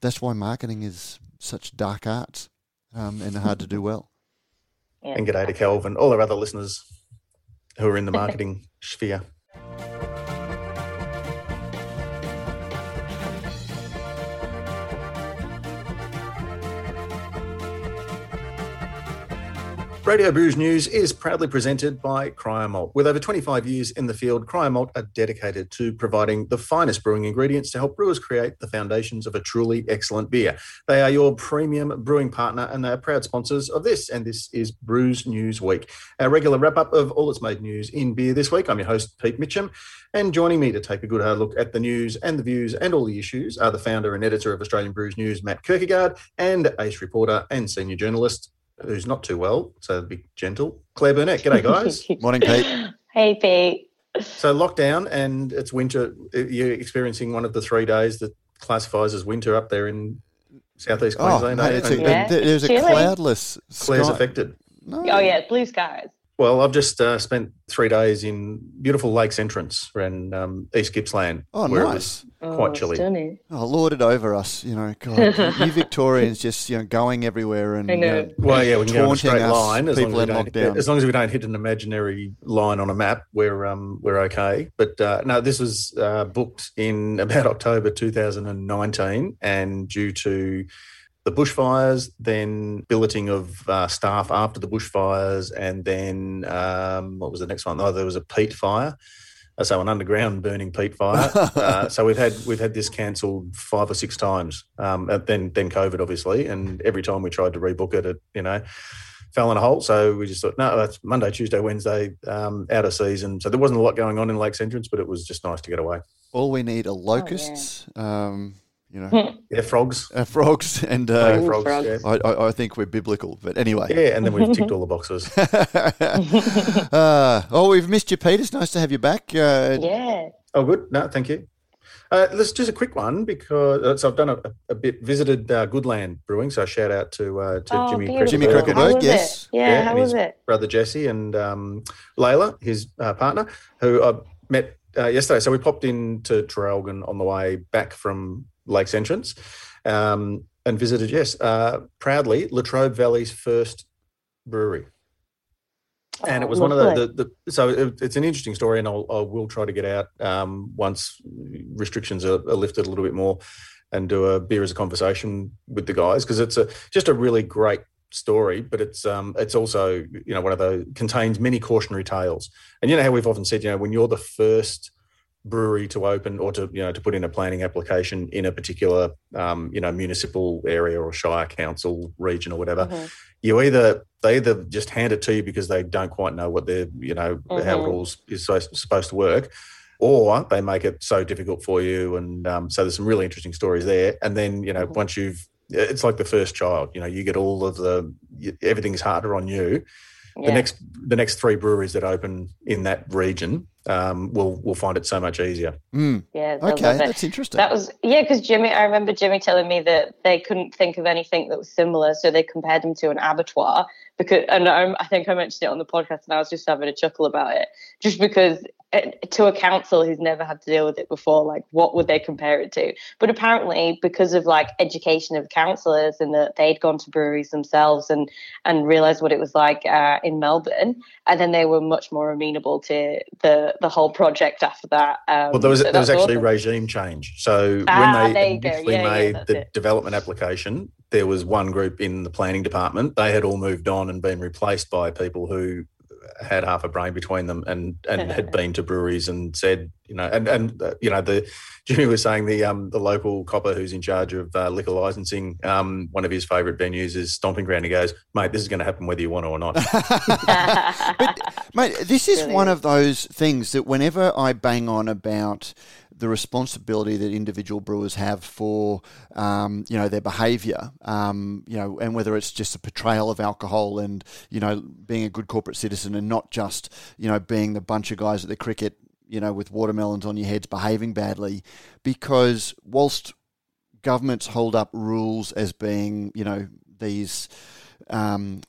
that's why marketing is such dark art um, and hard to do well. Yeah. And g'day to Kelvin, all our other listeners who are in the marketing sphere. Radio Brews News is proudly presented by Cryer Malt. With over 25 years in the field, Cryer Malt are dedicated to providing the finest brewing ingredients to help brewers create the foundations of a truly excellent beer. They are your premium brewing partner and they are proud sponsors of this. And this is Brews News Week, our regular wrap up of all that's made news in beer this week. I'm your host, Pete Mitchell. And joining me to take a good hard look at the news and the views and all the issues are the founder and editor of Australian Brews News, Matt Kirkegaard, and ace reporter and senior journalist, who's not too well, so be gentle. Claire Burnett. G'day, guys. Morning, Pete. hey, Pete. so lockdown and it's winter. You're experiencing one of the three days that classifies as winter up there in southeast Oh, Queensland. mate, eh? it's a, Yeah, there- there's a chilly. cloudless Claire's sky. affected. No. Oh yeah, blue skies. Well, I've just uh, spent three days in beautiful Lakes Entrance in um, East Gippsland. Oh, where it nice. was Quite Oh, chilly. Stunning. Oh, lord it over us, you know. God, you Victorians just you know going everywhere and I know. uh, Well, yeah, we can go on taunting straight us, line as long as, people we in don't, lockdown. as long as we don't hit an imaginary line on a map. We're um, we're okay. But uh, no, this was uh, booked in about October 2019, and due to the bushfires, then billeting of uh, staff after the bushfires, and then um, what was the next one? Oh, there was a peat fire. Uh, So an underground burning peat fire. uh, so we've had we've had this cancelled five or six times. Um, and then then COVID obviously, and every time we tried to rebook it, it you know fell in a hole. So we just thought, no, that's Monday, Tuesday, Wednesday, um, out of season. So there wasn't a lot going on in Lakes Entrance, but it was just nice to get away. all we need Oh, are locusts, um, you know, Yeah, frogs. uh, frogs, and uh, Ooh, frogs. frogs. Yeah. I, I, I think we're biblical. But anyway, yeah, and then we've ticked all the boxes. uh, oh, we've missed you, Pete. It's nice to have you back. Uh, Yeah. Oh, good. No, thank you. Uh, let's just a quick one because uh, so I've done a, a bit visited uh, Goodland Brewing. So shout out to uh, to Oh, Jimmy beautiful. Jimmy Krickenberg, Krickenberg, How was yes. It? Yeah, Yeah, how and was he's- it? brother Jesse and um, Layla, his uh, partner, who I met uh, yesterday. So we popped into Traralgon on the way back from Lakes Entrance um, and visited, yes, uh, proudly, Latrobe Valley's first brewery. And it Oh, was one of the, the, the so it, it's an interesting story, and I'll, I will try to get out um, once restrictions are, are lifted a little bit more, and do a beer as a conversation with the guys because it's a just a really great story, but it's um it's also you know one of those contains many cautionary tales, and you know how we've often said you know when you're the first brewery to open or to you know to put in a planning application in a particular um, you know municipal area or shire council region or whatever Mhm. you either they either just hand it to you because they don't quite know what they're you know how it all is- is so- supposed to work or they make it so difficult for you and um, so there's some really interesting stories there and then you know Mhm. once you've it's like the first child you know you get all of the everything's harder on you the next the next three breweries that open in that region um, will will find it so much easier mm, Yeah. okay, that's interesting. That was yeah, because Jimmy. I remember Jimmy telling me that they couldn't think of anything that was similar, so they compared him to an abattoir. Because, and I, I think I mentioned it on the podcast, and I was just having a chuckle about it, just because it, to a council who's never had to deal with it before, like what would they compare it to? But apparently, because of like education of councillors and that they'd gone to breweries themselves and and realised what it was like uh, in Melbourne, and then they were much more amenable to the the whole project after that. Um, Well, there was so there was actually awesome. regime change. So Ah, when they initially Yeah, yeah, made that's the it. development application, there was one group in the planning department. They had all moved on and been replaced by people who had half a brain between them and and had been to breweries and said, you know, and and uh, you know the Jimmy was saying the um the local copper who's in charge of uh, liquor licensing, um one of his favourite venues is Stomping Ground. He goes, mate, this is going to happen whether you want it or not. but mate, this is Really one of those things that whenever I bang on about the responsibility that individual brewers have for, um, you know, their behaviour, um, you know, and whether it's just a portrayal of alcohol and you know being a good corporate citizen and not just you know being the bunch of guys at the cricket, you know, with watermelons on your heads behaving badly, because whilst governments hold up rules as being, you know, these um,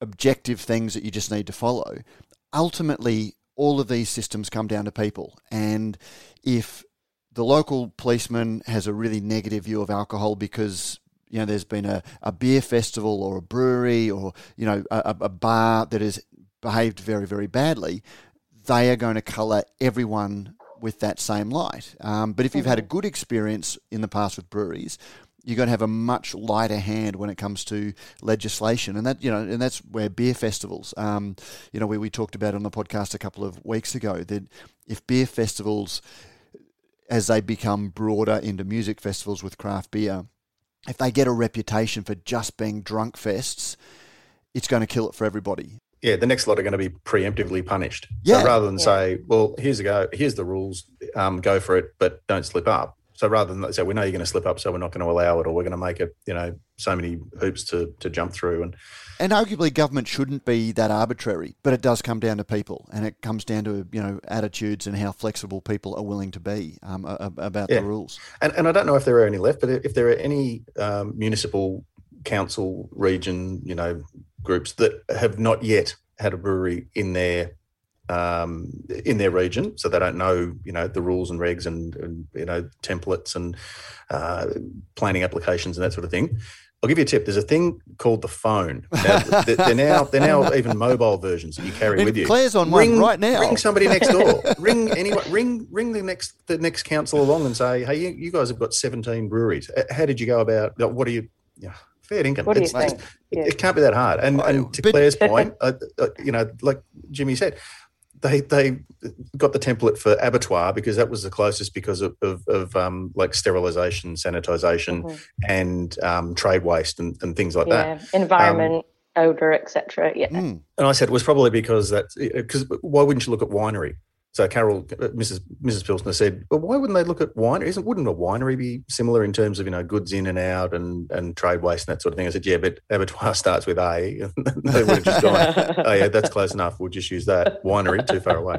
objective things that you just need to follow. Ultimately, all of these systems come down to people. And if the local policeman has a really negative view of alcohol because you know there's been a, a beer festival or a brewery or you know a, a bar that has behaved very very badly, they are going to colour everyone with that same light. Um, but if you've had a good experience in the past with breweries, you're going to have a much lighter hand when it comes to legislation, and that you know, and that's where beer festivals. Um, you know, we, we talked about on the podcast a couple of weeks ago that if beer festivals, as they become broader into music festivals with craft beer, if they get a reputation for just being drunk fests, it's going to kill it for everybody yeah, the next lot are going to be preemptively punished. Yeah. So rather than Yeah. say, well, here's a go, here's the rules, um, go for it, but don't slip up. So rather than say, we know you're going to slip up, so we're not going to allow it, or we're going to make it, you know, so many hoops to to jump through. And And arguably, government shouldn't be that arbitrary, but it does come down to people, and it comes down to you know attitudes and how flexible people are willing to be um, about Yeah. the rules. and, and I don't know if there are any left, but if there are any um, municipal council region, you know, groups that have not yet had a brewery in their um, in their region, so they don't know, you know, the rules and regs and, and you know templates and uh, planning applications and that sort of thing. I'll give you a tip. There's a thing called the phone. Now, they're they're now they're now even mobile versions that you carry And with you. Claire's on one right now. Ring somebody next door. ring anyone. Ring ring the next the next council along and say, hey, you, you guys have got 17 breweries. Uh, How did you go about? What are you? Yeah, fair dinkum. What do you It's- it's- think? It, Yeah. it can't be that hard. And, and to But- Claire's point, uh, uh, you know, like Jimmy said, they they got the template for abattoir because that was the closest because of of, of um, like sterilisation, sanitisation, Mhm. and um, trade waste and, and things like that. Yeah, environment, odor, etc. Yeah. Mm. And I said it was probably because that because why wouldn't you look at winery? So Carol, uh, Mrs. Mrs. Pilsner said, "Well, why wouldn't they look at winery? Isn't wouldn't a winery be similar in terms of you know goods in and out and and trade waste and that sort of thing?" I said, "Yeah, but abattoir starts with A." they would have just gone, "Oh yeah, that's close enough. We'll just use that winery too far away."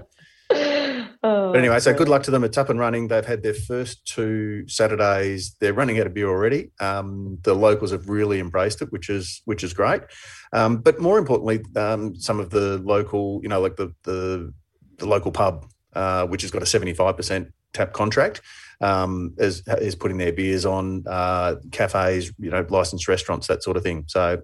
Oh, But anyway, so good luck to them. It's up and running. They've had their first two Saturdays. They're running out of beer already. Um, the locals have really embraced it, which is which is great. Um, but more importantly, um, some of the local, you know, like the the, the local pub, uh, which has got a seventy five percent tap contract, um, is is putting their beers on uh, cafes, you know, licensed restaurants, that sort of thing. So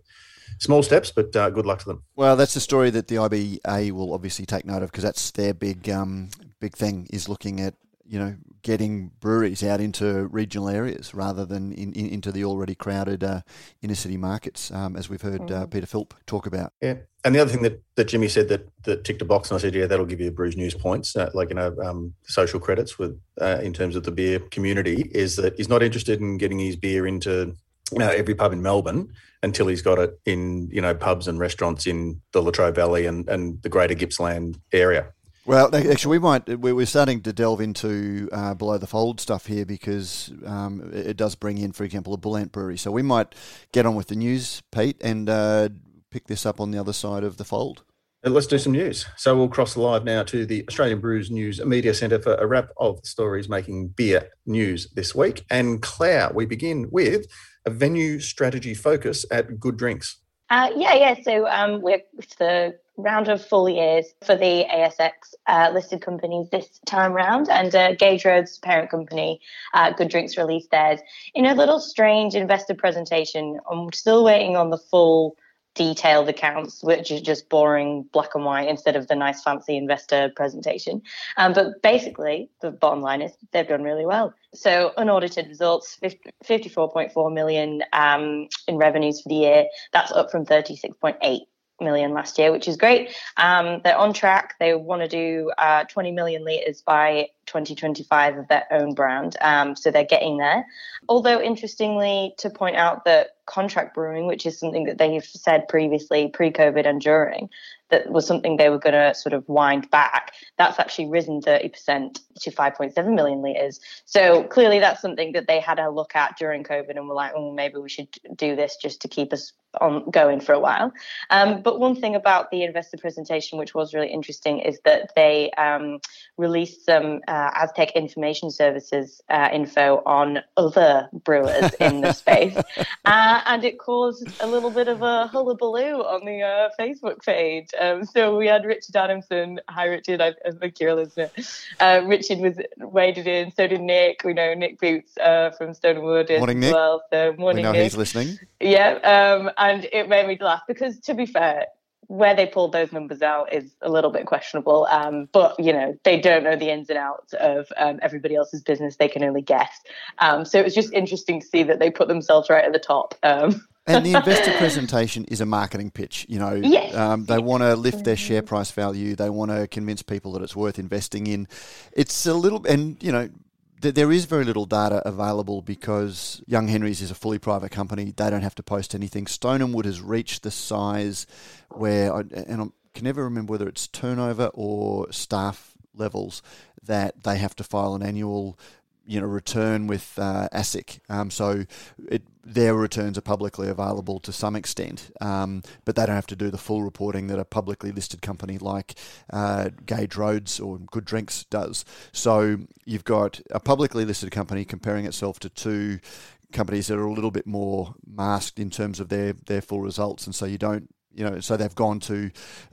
small steps, but uh, good luck to them. Well, that's a story that the IBA will obviously take note of because that's their big um, big thing is looking at you know getting breweries out into regional areas rather than in, in, into the already crowded uh, inner city markets, um, as we've heard uh, Peter Philp talk about. Yeah, and the other thing that, that Jimmy said that that ticked a box, and I said, yeah, that'll give you a Brews News points, uh, like you know, um, social credits with uh, in terms of the beer community, is that he's not interested in getting his beer into you know, every pub in Melbourne until he's got it in you know pubs and restaurants in the Latrobe Valley and and the Greater Gippsland area. Well, actually, we might. we- We're starting to delve into uh, below the fold stuff here because um, it does bring in, for example, a Bullant brewery. So we might get on with the news, Pete, and uh, pick this up on the other side of the fold. Let's do some news. So we'll cross live now to the Australian Brews News Media Centre for a wrap of the stories making beer news this week. And Claire, we begin with a venue strategy focus at Good Drinks. Uh, yeah, yeah. So um, we're it's the round of full years for the ASX uh, listed companies this time round, and uh, Gage Road's parent company, uh, Good Drinks, released theirs in a little strange investor presentation. I'm still waiting on the full detailed accounts, which is just boring black and white instead of the nice fancy investor presentation. Um, but basically, the bottom line is they've done really well. So unaudited results, 50, 54.4 million um, in revenues for the year. That's up from 36.8 million last year, which is great. Um, they're on track. They want to do uh, 20 million litres by 2025 of their own brand. Um, so they're getting there. Although, interestingly, to point out that contract brewing, which is something that they've said previously, pre COVID and during, that was something they were going to sort of wind back, that's actually risen 30% to 5.7 million litres. So clearly, that's something that they had a look at during COVID and were like, oh, maybe we should do this just to keep us on going for a while. Um, but one thing about the investor presentation, which was really interesting, is that they um, released some uh, Aztec Information Services uh, info on other brewers in the space. Uh, uh, and it caused a little bit of a hullabaloo on the uh, Facebook page. Um, so we had Richard Adamson. Hi, Richard. I, I think you're listening. Uh, Richard was waded in. So did Nick. We know Nick Boots uh, from Stone and Wood morning, as Nick. well. So morning, we know Nick. he's listening. Yeah, um, and it made me laugh because, to be fair, where they pulled those numbers out is a little bit questionable. Um, but you know, they don't know the ins and outs of um, everybody else's business; they can only guess. Um, so it was just interesting to see that they put themselves right at the top. Um, And the investor presentation is a marketing pitch. You know, Yes. um, they want to lift their share price value. They want to convince people that it's worth investing in. It's a little, and you know, there is very little data available because Young Henry's is a fully private company. They don't have to post anything. Stone and Wood has reached the size where, I, and I can never remember whether it's turnover or staff levels that they have to file an annual you know return with uh, ASIC. Um, so it, their returns are publicly available to some extent, um, but they don't have to do the full reporting that a publicly listed company like uh, Gage Roads or Good Drinks does. So you've got a publicly listed company comparing itself to two companies that are a little bit more masked in terms of their their full results, and so you don't you know, so they've gone to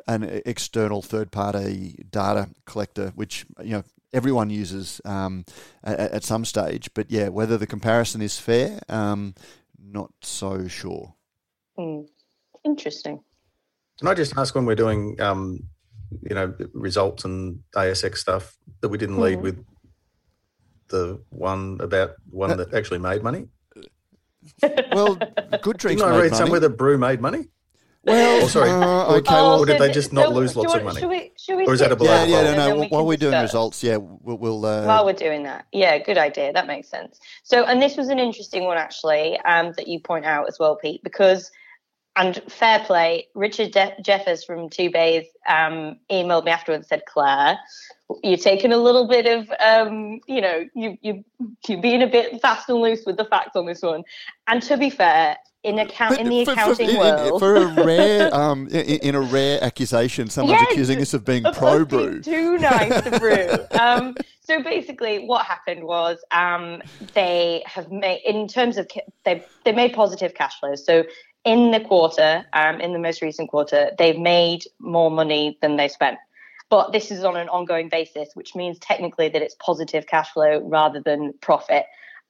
an external third party data collector, which, you know, everyone uses um, at, at, some stage. But yeah, whether the comparison is fair, um, not so sure. mm. Interesting. Can I just ask when we're doing, um, you know, results and ASX stuff that we didn't lead Mhm. with the one about one that actually made money? Well, good drinks. Didn't I read money. somewhere that Broo made money? Well, Oh, sorry. uh, okay. or well, did they just not so lose do you lots of money? Should we, should we Or is that skip a below yeah, yeah, no, no. we While we're doing discuss? results, yeah, we'll. we'll uh, While we're doing that, yeah, good idea. That makes sense. So, and this was an interesting one actually um, that you point out as well, Pete, because and fair play. Richard De- Jeffares from Two Bays um, emailed me afterwards and said, Claire, you're taking a little bit of, um, you know, you you you're being a bit fast and loose with the facts on this one. And to be fair, in account in the for, accounting for, in- in- world, for a rare, um, in, in a rare accusation, someone's Yes, accusing us of being pro Broo. Too nice to Broo. um, so basically, what happened was um, they have made, in terms of, they they made positive cash flows. So in the quarter, um, in the most recent quarter, they've made more money than they spent. But this is on an ongoing basis, which means technically that it's positive cash flow rather than profit.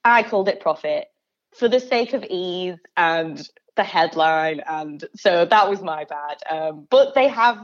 I called it profit for the sake of ease and the headline, and so that was my bad. Um, but they have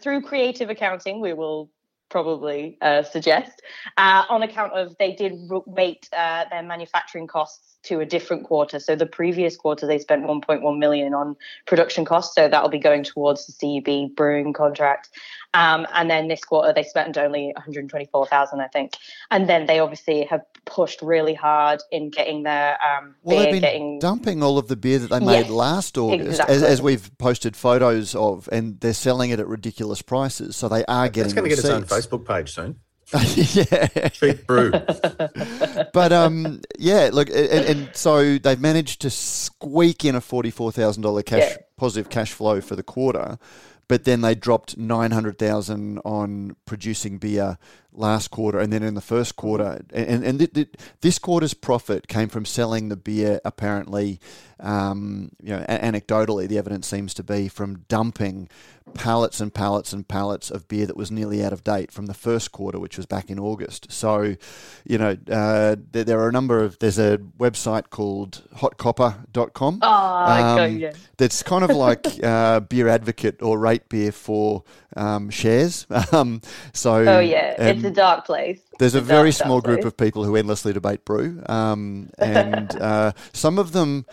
through creative accounting, we will probably uh, suggest, uh, on account of they did rate uh, their manufacturing costs to a different quarter. So the previous quarter they spent 1.1 million on production costs, so that'll be going towards the CUB brewing contract. Um, and then this quarter they spent only 124,000, I think. And then they obviously have pushed really hard in getting their um, Well, beer they've been getting dumping all of the beer that they made Yes, last August, as, exactly. as we've posted photos of, and they're selling it at ridiculous prices. So they are getting It's going to get its own. Facebook page soon. yeah, Cheap Broo. but um, yeah, look, and, and so they've managed to squeak in a forty-four thousand dollar cash Yeah. positive cash flow for the quarter, but then they dropped nine hundred thousand on producing beer last quarter, and then in the first quarter, and and th- th- this quarter's profit came from selling the beer. Apparently, um, you know, a- anecdotally, the evidence seems to be from dumping pallets and pallets and pallets of beer that was nearly out of date from the first quarter, which was back in August. So, you know, uh, there, there are a number of, there's a website called hotcopper.com. Oh, okay, Um, yeah. That's kind of like uh, Beer Advocate or Rate Beer for um, shares. Um, so, Oh yeah, and- a dark place. there's a It's very dark, dark small group place. of people who endlessly debate Broo, um, and uh, some of them,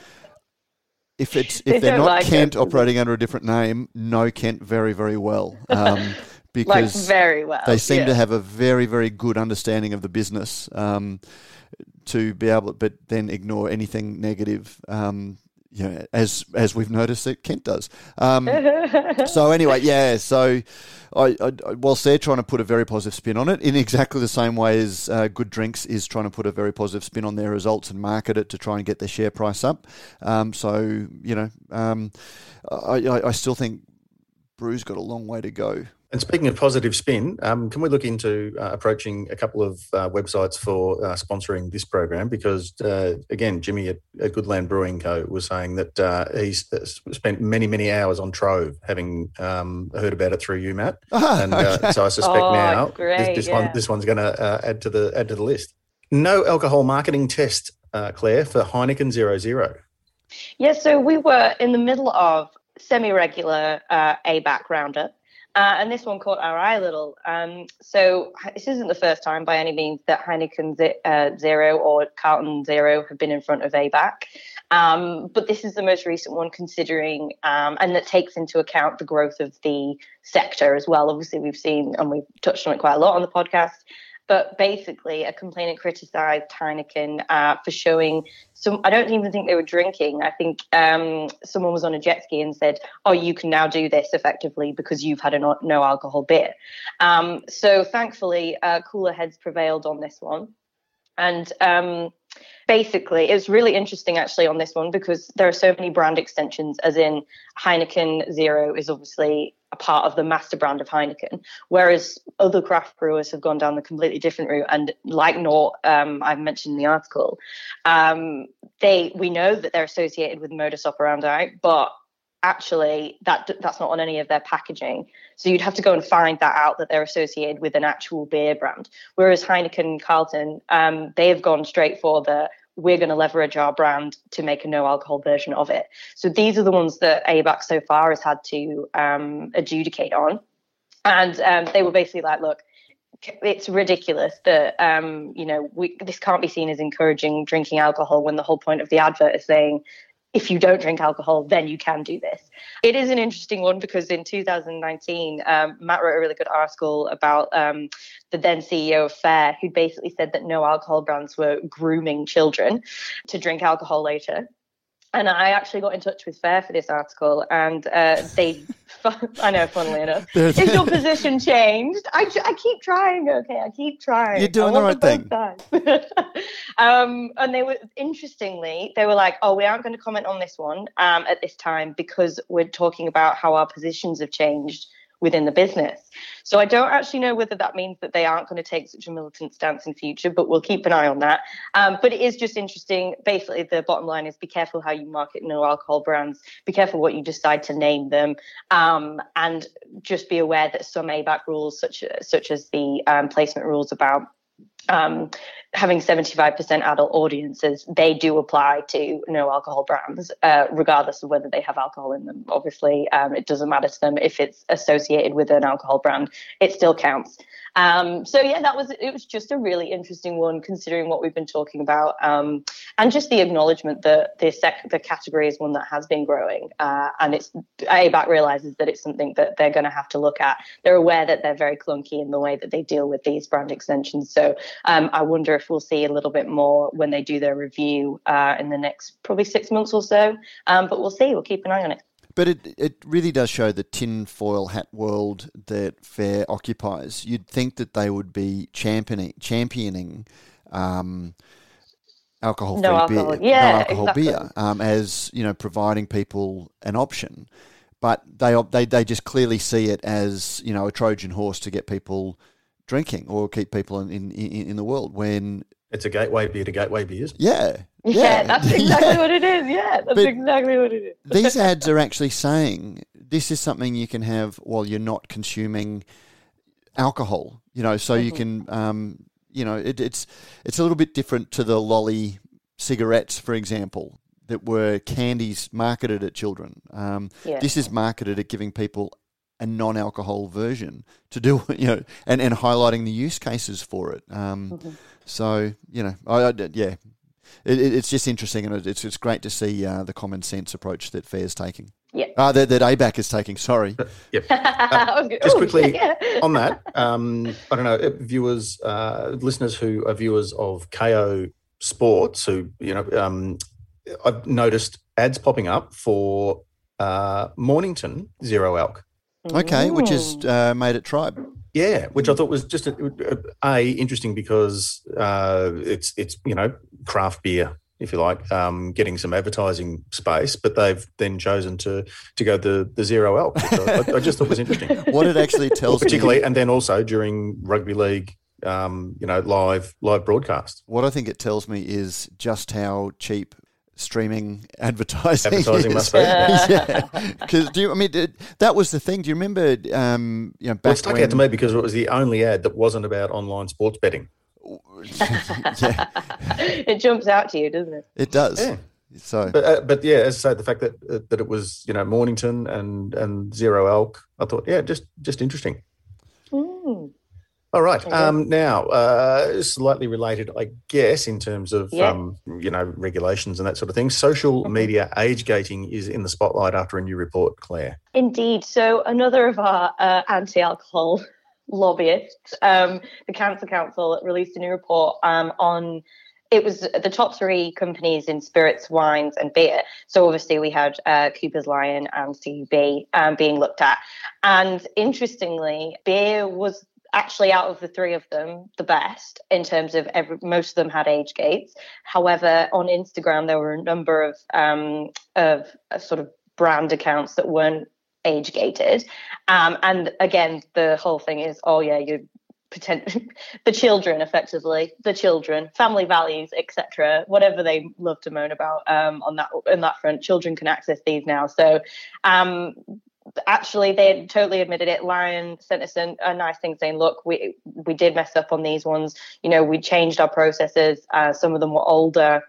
if it's They if they're don't like Kent it. operating under a different name, know Kent very very well, um, like because very well. they seem yeah. to have a very very good understanding of the business um, to be able, to, but then ignore anything negative. Um, you know, as as we've noticed that Kent does. Um, so anyway, yeah. So, I, I, I- whilst they're trying to put a very positive spin on it, in exactly the same way as uh, Good Drinks is trying to put a very positive spin on their results and market it to try and get their share price up. Um, so you know, um, I, I, I still think Broo's got a long way to go. And speaking of positive spin, um, can we look into uh, approaching a couple of uh, websites for uh, sponsoring this program? Because uh, again, Jimmy at, at, Goodland Brewing Co. was saying that uh, he's uh, spent many, many hours on Trove, having um, heard about it through you, Matt. Oh, and okay. so I suspect Oh, now great, this, this yeah. one this one's going to add to the add to the list. No alcohol marketing test, Claire, for Heineken Zero Zero. Yeah, so we were in the middle of semi-regular uh, ABAC roundup, uh, and this one caught our eye a little. Um, so this isn't the first time by any means that Heineken Z- uh, Zero or Carlton Zero have been in front of ABAC. Um, but this is the most recent one, considering, um, and that takes into account the growth of the sector as well. Obviously, we've seen, and we've touched on it quite a lot on the podcast, but basically, a complainant criticised Heineken uh, for showing some. I don't even think they were drinking. I think um, someone was on a jet ski and said, "Oh, you can now do this effectively because you've had a no, no alcohol beer." Um, so, thankfully, uh, cooler heads prevailed on this one, and um, basically, it's really interesting actually on this one because there are so many brand extensions. As in, Heineken Zero is obviously a part of the master brand of Heineken, whereas other craft brewers have gone down the completely different route. And like Nort, um, I've mentioned in the article, um, they we know that they're associated with modus operandi, but actually that that's not on any of their packaging. So you'd have to go and find that out that they're associated with an actual beer brand. Whereas Heineken and Carlton, um, they have gone straight for the we're going to leverage our brand to make a no alcohol version of it. So these are the ones that ABAC so far has had to um, adjudicate on. And um, they were basically like, look, it's ridiculous that um, you know we, this can't be seen as encouraging drinking alcohol when the whole point of the advert is saying if you don't drink alcohol, then you can do this. It is an interesting one because in 2019, um, Matt wrote a really good article about um, the then CEO of FARE, who basically said that no alcohol brands were grooming children to drink alcohol later. And I actually got in touch with FARE for this article, and uh, they, I know, funnily enough, is your position changed? I, I keep trying, okay, I keep trying. You're doing the right sides. um, and they were, interestingly, they were like, oh, we aren't going to comment on this one um, at this time because we're talking about how our positions have changed within the business. So I don't actually know whether that means that they aren't going to take such a militant stance in future, but we'll keep an eye on that. Um, but it is just interesting. Basically, the bottom line is be careful how you market no alcohol brands. Be careful what you decide to name them, um, and just be aware that some ABAC rules, such such as the um, placement rules about um, having 75% adult audiences, they do apply to no alcohol brands, uh, regardless of whether they have alcohol in them. Obviously, um, it doesn't matter to them if it's associated with an alcohol brand, it still counts. Um, so yeah, that was it. Was just a really interesting one, considering what we've been talking about, um, and just the acknowledgement that the sec- the category is one that has been growing, uh, and it's ABAC realizes that it's something that they're going to have to look at. They're aware that they're very clunky in the way that they deal with these brand extensions. So um, I wonder if we'll see a little bit more when they do their review uh, in the next probably six months or so. Um, but we'll see. We'll keep an eye on it. But it, it really does show the tinfoil hat world that FARE occupies. You'd think that they would be championing, championing um, alcohol-free No alcohol. beer, Yeah, no alcohol exactly. beer, um, as you know, providing people an option. But they they they just clearly see it as you know a Trojan horse to get people drinking or keep people in in, in in the world. When It's a gateway beer to gateway beers. yeah, Yeah, yeah, that's exactly yeah. what it is. Yeah, that's But- exactly what it is. these ads are actually saying this is something you can have while you're not consuming alcohol. You know, so you can, um, you know, it, it's it's a little bit different to the lolly cigarettes, for example, that were candies marketed at children. Um, Yeah. This is marketed at giving people a non-alcohol version to do, you know, and, and highlighting the use cases for it. Um, Mm-hmm. So you know, I, I yeah, it, it- it's just interesting, and it's it's great to see uh, the common sense approach that FARE's taking. Yeah. Uh, that, that ABAC is taking. Sorry. Yep. I was go- just oh, quickly on that, um, I don't know, uh, viewers, uh, listeners who are viewers of Kayo Sports, who, you know, um, I've noticed ads popping up for uh, Mornington Zero Alc. Okay, which is uh, made at Tribe. Yeah, which I thought was just a, a interesting because uh, it's it's you know craft beer if you like, um, getting some advertising space, but they've then chosen to to go the the zero alc. I, I, just thought was interesting. What it actually tells well, particularly, me, and then also during rugby league, um, you know, live live broadcast. What I think it tells me is just how cheap streaming advertising, advertising is. must be. yeah, because do you? I mean, it, that was the thing. Do you remember? Um, you know, back well, it stuck when, out to me because it was the only ad that wasn't about online sports betting. yeah, it jumps out to you, doesn't it? it does. Yeah. So, But uh, but yeah, as I say, the fact that uh, that it was you know Mornington and and Zero Alc, I thought yeah, just just interesting. All right. Um, now, uh, slightly related, I guess, in terms of Yeah. um, you know regulations and that sort of thing. Social Mhm. media age gating is in the spotlight after a new report. Claire, Indeed. So another of our uh, anti-alcohol lobbyists, um, the Cancer Council, released a new report um, on. It was the top three companies in spirits, wines, and beer. So obviously we had uh, Cooper's Lion and CUB um, being looked at, and interestingly, beer was actually out of the three of them the best in terms of every, most of them had age gates. However, on Instagram there were a number of um, of uh, sort of brand accounts that weren't age gated. Um, and again, the whole thing is, oh yeah, you pretend the children effectively, the children, family values, etc. Whatever they love to moan about um, on that in that front, children can access these now. So. Um, Actually, they totally admitted it. Lion sent us a, a nice thing saying, "Look, we we did mess up on these ones. You know, we changed our processes. Uh, some of them were older,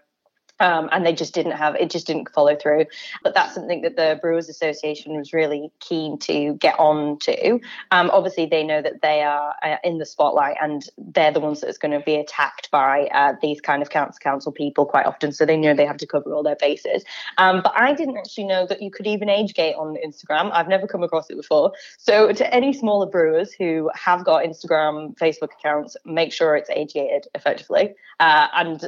um, and they just didn't have it just didn't follow through. But that's something that the brewers association was really keen to get on to. Um, obviously they know that they are uh, in the spotlight and they're the ones that's going to be attacked by uh, these kind of council council people quite often. So they know they have to cover all their bases. Um, but i didn't actually know that you could even age gate on instagram. I've never come across it before. So to any smaller brewers who have got instagram facebook accounts make sure it's age gated effectively. Uh, and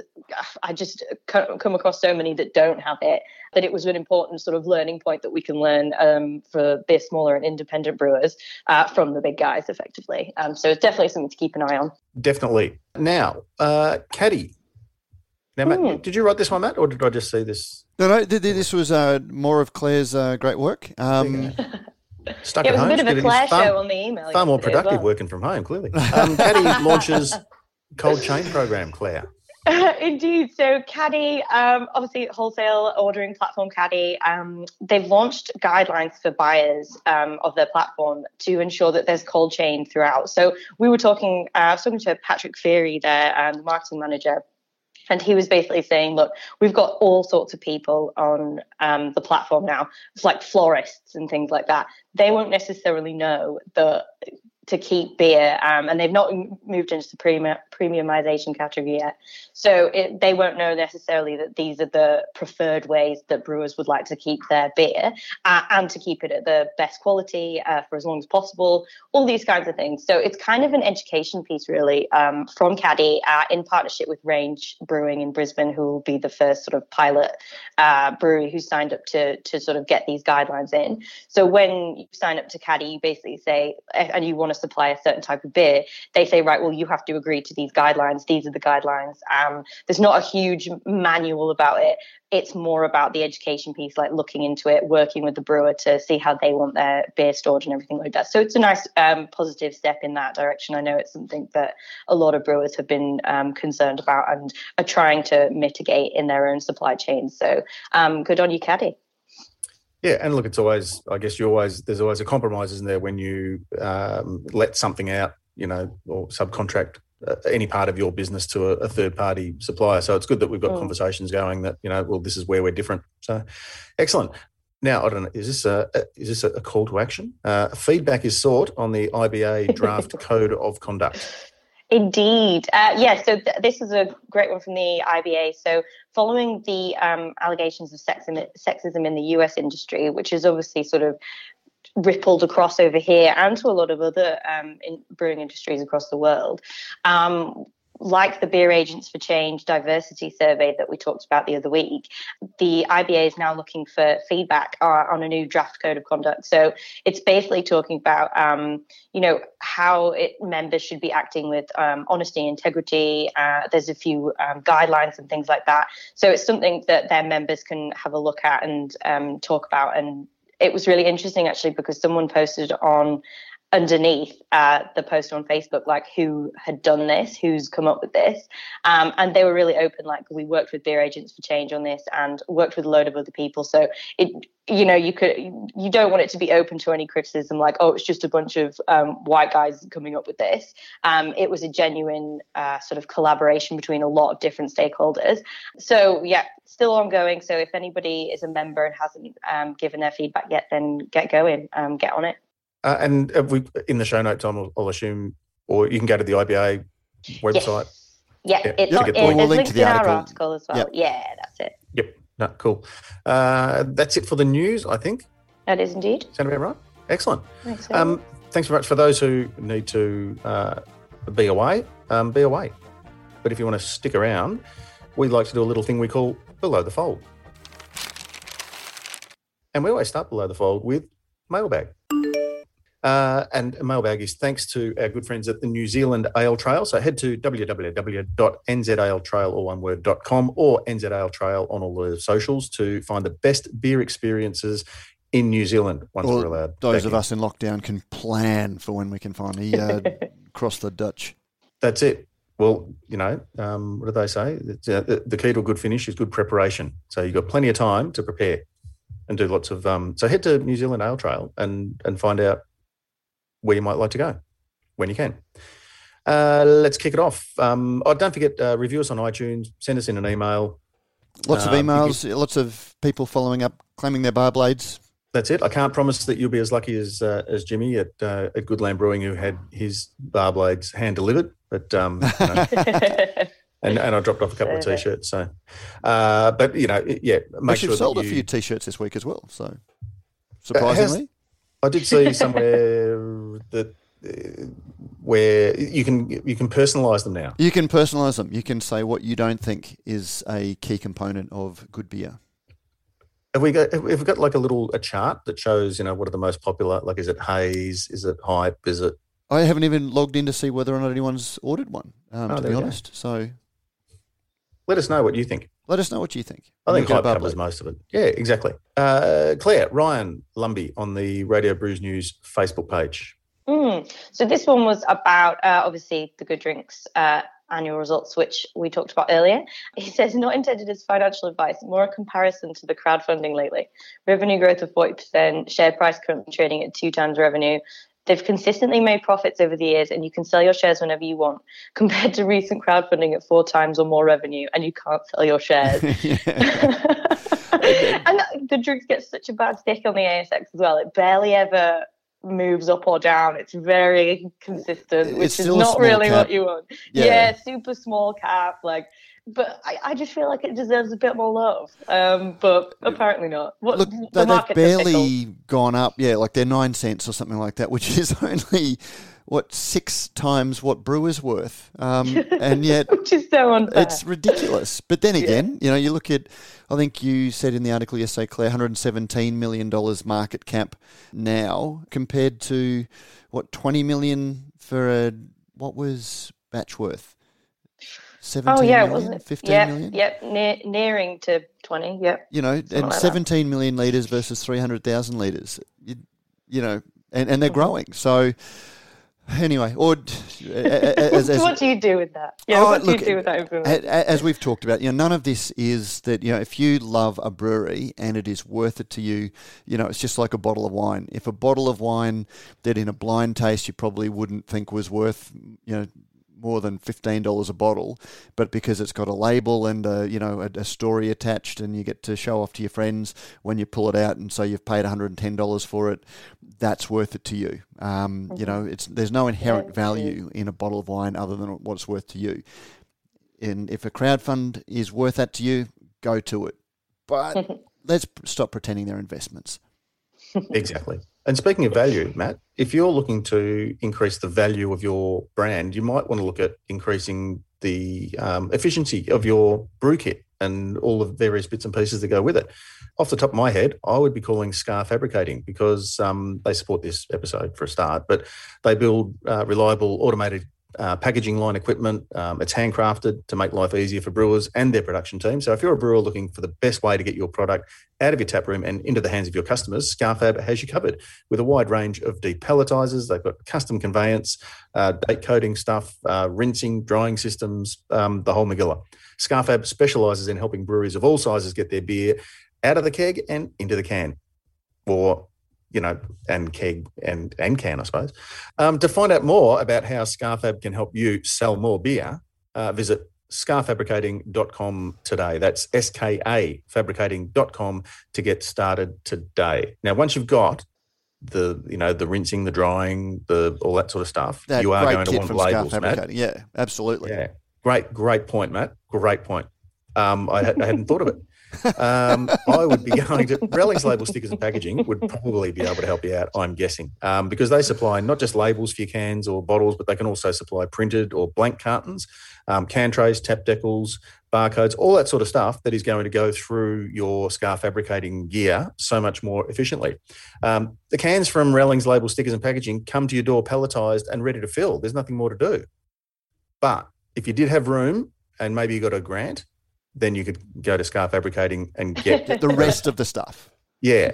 i just co- come across so many that don't have it that it was an important sort of learning point that we can learn um, for the smaller and independent brewers uh, from the big guys effectively um, so it's definitely something to keep an eye on definitely. Now, uh, Kaddy. Now, Matt, Hmm. did you write this one, Matt, or did I just see this no, no, th- th- this was uh, more of Claire's uh, great work. Um, stuck it at was a bit of a It is Claire far, show on the email far more productive well. working from home, clearly. Um, Kaddy launches cold chain program, Claire. Indeed. So Kaddy, um, obviously wholesale ordering platform Kaddy, um, they've launched guidelines for buyers um, of their platform to ensure that there's cold chain throughout. So we were talking, uh, I was talking to Patrick Feary, their um, marketing manager, and he was basically saying, look, we've got all sorts of people on um, the platform now. It's like florists and things like that. They won't necessarily know the to keep beer, um, and they've not moved into the premium, premiumization category yet. So it, they won't know necessarily that these are the preferred ways that brewers would like to keep their beer uh, and to keep it at the best quality uh, for as long as possible. All these kinds of things. So it's kind of an education piece, really, um, from Kaddy uh, in partnership with Range Brewing in Brisbane, who will be the first sort of pilot uh, brewery who signed up to to sort of get these guidelines in. So when you sign up to Kaddy, you basically say, and you want to supply a certain type of beer, they say, right, well, you have to agree to these guidelines. These are the guidelines. Um, there's not a huge manual about it. It's more about the education piece, like looking into it, working with the brewer to see how they want their beer stored and everything like that. So it's a nice um, positive step in that direction. I know it's something that a lot of brewers have been um, concerned about and are trying to mitigate in their own supply chains. So um, good on you, Kaddy. Yeah, and look, it's always, I guess you always, there's always a compromise, isn't there, when you um, let something out, you know, or subcontract uh, any part of your business to a, a third party supplier. So it's good that we've got Mm. conversations going that, you know, well, this is where we're different. So excellent. Now, I don't know, is this a, a- is this a call to action? Uh, feedback is sought on the IBA draft code of conduct. Indeed. Uh, yeah, so th- this is a great one from the IBA. So, following the um, allegations of sexism, sexism in the US industry, which is obviously sort of rippled across over here and to a lot of other um, in brewing industries across the world, um, like the Beer Agents for Change diversity survey that we talked about the other week, the IBA is now looking for feedback uh, on a new draft code of conduct. So it's basically talking about, um, you know, how it, members should be acting with um, honesty, integrity. Uh, there's a few um, guidelines and things like that. So it's something that their members can have a look at and um, talk about and it was really interesting actually because someone posted on underneath uh, the post on Facebook, like who had done this, who's come up with this, um, and they were really open. Like we worked with Beer Agents for Change on this, and worked with a load of other people. So it, you know, you could, you don't want it to be open to any criticism, like oh, it's just a bunch of um, white guys coming up with this. Um, it was a genuine uh, sort of collaboration between a lot of different stakeholders. So yeah, still ongoing. So if anybody is a member and hasn't um, given their feedback yet, then get going, um, get on it. Uh, and we in the show notes, I'll, I'll, assume, or you can go to the IBA website. Yes. Yeah, yeah, it's, on, it, it's linked in article. our article as well. Yep. Yeah, that's it. Yep. No, cool. Uh, that's it for the news, I think. That is indeed. Sound about right? Excellent. Um, thanks very much for those who need to uh, be away. Um, be away. But if you want to stick around, we like to do a little thing we call below the fold. And we always start below the fold with mailbag. Uh, and a mailbag is thanks to our good friends at the New Zealand Ale Trail. So head to www.nzaletrail or one word.com or NZAle Trail on all the socials to find the best beer experiences in New Zealand once we're allowed. Those of in. us in lockdown can plan for when we can finally uh, cross the Dutch. That's it. Well, you know, um, what do they say? Uh, the key to a good finish is good preparation. So you've got plenty of time to prepare and do lots of. Um, so head to New Zealand Ale Trail and and find out where you might like to go when you can. Uh, let's kick it off. Um, oh, don't forget, uh, review us on iTunes, send us in an email. Lots of um, emails, you, lots of people following up, claiming their bar blades. That's it. I can't promise that you'll be as lucky as uh, as Jimmy at uh, at Goodland Brewing, who had his bar blades hand delivered. But um, you know, and and I dropped off a couple of t-shirts. So, uh, but you know, yeah, make Actually, sure sold you, a few t-shirts this week as well. So, surprisingly, I did see somewhere that uh, where you can you can personalize them now. You can personalize them. You can say what you don't think is a key component of good beer. Have we got have we got like a little a chart that shows you know what are the most popular? Like, is it haze? Is it hype? Is it? I haven't even logged in to see whether or not anyone's ordered one. Um, oh, to be honest, so let us know what you think. Let us know what you think. I think hype covers most of it. Yeah, exactly. Uh, Claire, Ryan Lumby on the Radio Brews News Facebook page. Mm. So this one was about uh, obviously the Good Drinks uh, annual results, which we talked about earlier. He says not intended as financial advice, more a comparison to the crowdfunding lately. Revenue growth of 40%, share price currently trading at two times revenue, They've consistently made profits over the years, and you can sell your shares whenever you want, compared to recent crowdfunding at four times or more revenue, and you can't sell your shares. and the drinks get such a bad stick on the ASX as well. It barely ever moves up or down. It's very consistent, which is not really cap. what you want. Yeah. yeah, super small cap. Like but I, I, just feel like it deserves a bit more love. Um, but apparently not. What, Look, the they've barely gone up. Yeah, like they're nine cents or something like that, which is only what six times what Brewer's worth, um, and yet which is so unfair. It's ridiculous. But then again, yeah. you know, you look at. I think you said in the article yesterday, Claire, 117 million dollars market cap now compared to what 20 million for a what was Batch worth? 17 oh, yeah, million, wasn't it? 15 yep, million? Yep, near, nearing to 20, yep. You know, Something and like 17 that. million litres versus 300,000 litres. You, you, know, and, and they're mm-hmm. growing. So, anyway, or as, as, what do you do with that? Yeah, oh, what do look, you do with that information? As we've talked about, you know, none of this is that you know if you love a brewery and it is worth it to you, you know, it's just like a bottle of wine. If a bottle of wine that in a blind taste you probably wouldn't think was worth, you know, more than fifteen dollars a bottle, but because it's got a label and a, you know a, a, story attached, and you get to show off to your friends when you pull it out, and so you've paid one hundred and ten dollars for it, that's worth it to you. Um, mm-hmm. You know, it's there's no inherent value in a bottle of wine other than what it's worth to you. And if a crowd fund is worth that to you, go to it. But let's stop pretending they're investments. exactly. And speaking of value, Matt, if you're looking to increase the value of your brand, you might want to look at increasing the um, efficiency of your brew kit and all the various bits and pieces that go with it. Off the top of my head, I would be calling Ska Fabricating because um, they support this episode for a start, but they build uh, reliable automated uh, packaging line equipment. Um, it's handcrafted to make life easier for brewers and their production team. So if you're a brewer looking for the best way to get your product out of your tap room and into the hands of your customers, Ska Fab has you covered with a wide range of depalletizers. They've got custom conveyance, uh, date coding stuff, uh, rinsing, drying systems, um, the whole Magilla. Ska Fab specializes in helping breweries of all sizes get their beer out of the keg and into the can. Or you know, and keg and and can, I suppose. Um, to find out more about how Ska Fab can help you sell more beer, uh, visit skafabricating.com today. That's S-K-A fabricating.com to get started today. Now, once you've got the you know the rinsing, the drying, the all that sort of stuff, That you are going to want labels, Matt. Yeah, absolutely. Yeah, great, great point, Matt. Great point. Um, I, I hadn't thought of it. Um, I would be going to Rallings Label Stickers and Packaging would probably be able to help you out. I'm guessing um, because they supply not just labels for your cans or bottles, but they can also supply printed or blank cartons, um, can trays, tap decals, barcodes, all that sort of stuff that is going to go through your Ska Fabricating gear so much more efficiently. Um, the cans from Rallings Label Stickers and Packaging come to your door palletized and ready to fill. There's nothing more to do. But if you did have room and maybe you got a grant, then you could go to Ska Fabricating and get The rest of the stuff. yeah,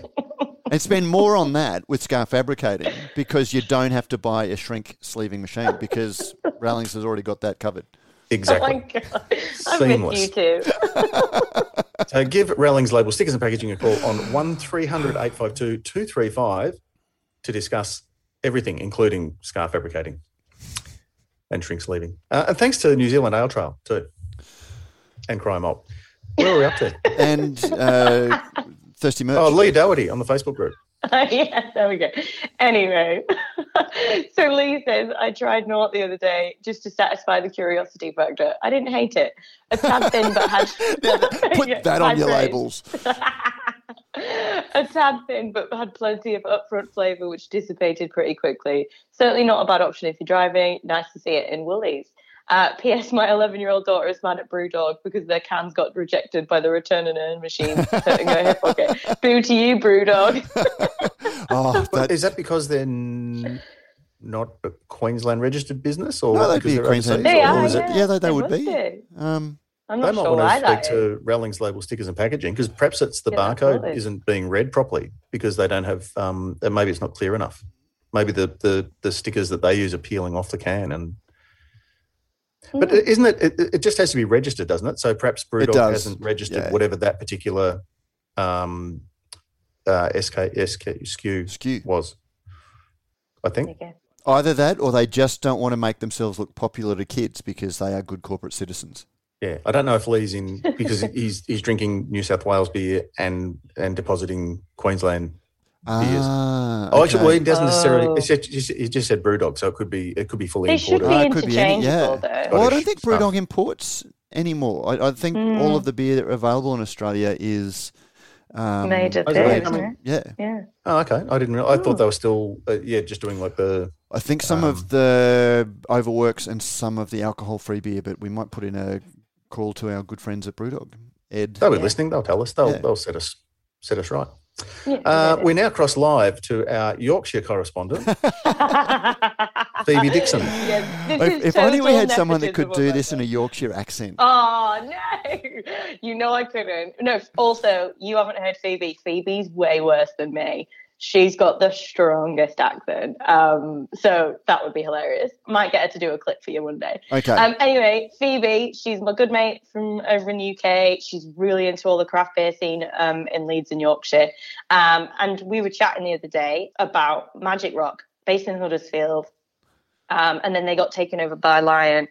And spend more on that with Ska Fabricating because you don't have to buy a shrink sleeving machine because Rallings has already got that covered. exactly. Oh my god, I miss you too. So give Rallings Label Stickers and Packaging a call on 1300 852 235 to discuss everything, including Ska Fabricating and shrink sleeving. Uh, and thanks to New Zealand Ale Trail too, and Cryer Malt. Where are we up to? And uh, Thirsty Merch. Oh, Lee Doherty on the Facebook group. Oh, yeah, there we go. Anyway, so Lee says, I tried Nort the other day just to satisfy the curiosity factor. I didn't hate it. A tad thin, but had. Put Yeah, that on your praise. labels. a tad thin, but had plenty of upfront flavour, which dissipated pretty quickly. Certainly not a bad option if you're driving. Nice to see it in Woolies. Uh, P.S. My 11 year old daughter is mad at Brewdog because their cans got rejected by the return and earn machine hurting her pocket. Boo to you, Brewdog. Oh, that, is that because they're n- not a Queensland registered business, or No, they'd be they're Queensland- overseas, They or are, is it- yeah. yeah, they, they They would be. be. Um, I'm They might sure want to that speak to Rallings label stickers and packaging because perhaps it's the Yeah, barcode absolutely. isn't being read properly because they don't have, um, and maybe it's not clear enough. Maybe the, the the stickers that they use are peeling off the can, and but Hmm. isn't it, it? It just has to be registered, doesn't it? So perhaps Brewdog hasn't registered yeah. whatever that particular um, uh, SK SK SKU skew. was. I think. Either that or they just don't want to make themselves look popular to kids because they are good corporate citizens. Yeah, I don't know if Lee's in because he's he's drinking New South Wales beer and and depositing Queensland Beers. Ah, Oh, actually, well, he doesn't necessarily. Oh. He just, he just said BrewDog, so it could be it could be fully They should imported. be Ah, it could be any- interchangeable, yeah. though. Well, I don't think stuff. Brewdog imports anymore. I, I think Mm. all of the beer that are available in Australia is um, Made of is there, it? isn't I it? mean- Yeah, Yeah. Oh, okay. I didn't. Realize, I Oh. thought they were still, uh, yeah, just doing like the. I think some Um, of the overworks and some of the alcohol-free beer, but we might put in a call to our good friends at Brewdog. Ed, They'll be Yeah. listening. They'll tell us. They'll Yeah. they'll set us set us right. Yeah Uh, we now cross live to our Yorkshire correspondent. Phoebe Dixon. Yeah, this if, is if only we had someone that could do this in a. Yorkshire accent. Oh no! You know I couldn't. No. Also, you haven't heard Phoebe. Phoebe's way worse than me. She's got the strongest accent. Um, so that would be hilarious. Might get her to do a clip for you one day. Okay, Um, anyway, Phoebe, she's my good mate from over in the UK. She's really into all the craft beer scene um, in Leeds and Yorkshire. Um, and we were chatting the other day about Magic Rock, based in Huddersfield. Um, and then they got taken over by Lion.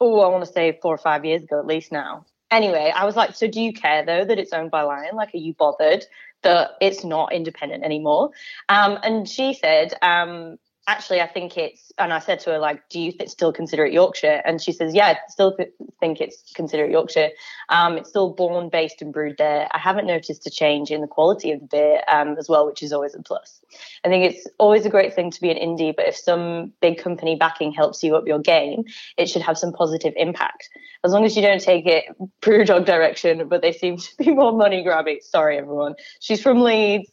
Oh, I want to say four or five years ago at least now. Anyway, I was like, so do you care though that it's owned by Lion? Like, are you bothered that it's not independent anymore? Um, and she said, um, actually, I think it's, and I said to her, like, do you th- still consider it Yorkshire? And she says, yeah, I still think it's considered Yorkshire. Um, it's still born, based, and brewed there. I haven't noticed a change in the quality of the beer um, as well, which is always a plus. I think it's always a great thing to be an indie, but if some big company backing helps you up your game, it should have some positive impact. As long as you don't take it brew dog direction, but they seem to be more money grabby. Sorry, everyone. She's from Leeds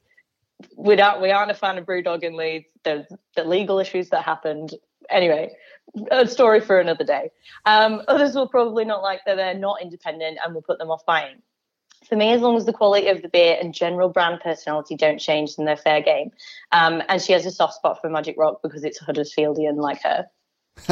we don't we aren't a fan of Brewdog in Leeds. There's the legal issues that happened. Anyway, a story for another day. Um, others will probably not like that they're not independent and will put them off buying. For me, as long as the quality of the beer and general brand personality don't change, then they're fair game. Um, and she has a soft spot for Magic Rock because it's Huddersfieldian like her.